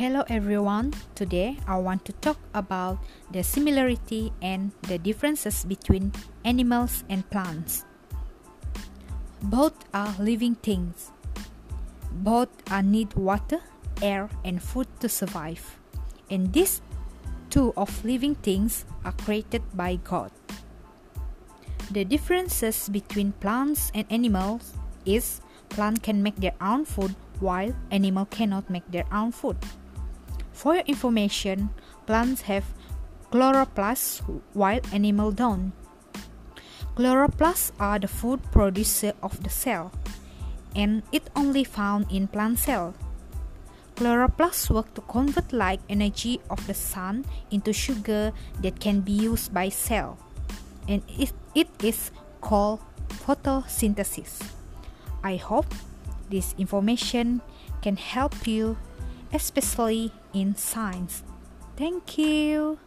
Hello everyone. Today I want to talk about the similarity and the differences between animals and plants. Both are living things. Both are need water, air and food to survive. And these two of living things are created by God. The differences between plants and animals is plant can make their own food while animal cannot make their own food. For your information, plants have chloroplasts while animals don't. Chloroplasts are the food producer of the cell, and it only found in plant cell. Chloroplasts work to convert light energy of the sun into sugar that can be used by cell, and it, it is called photosynthesis. I hope this information can help you especially in science. Thank you.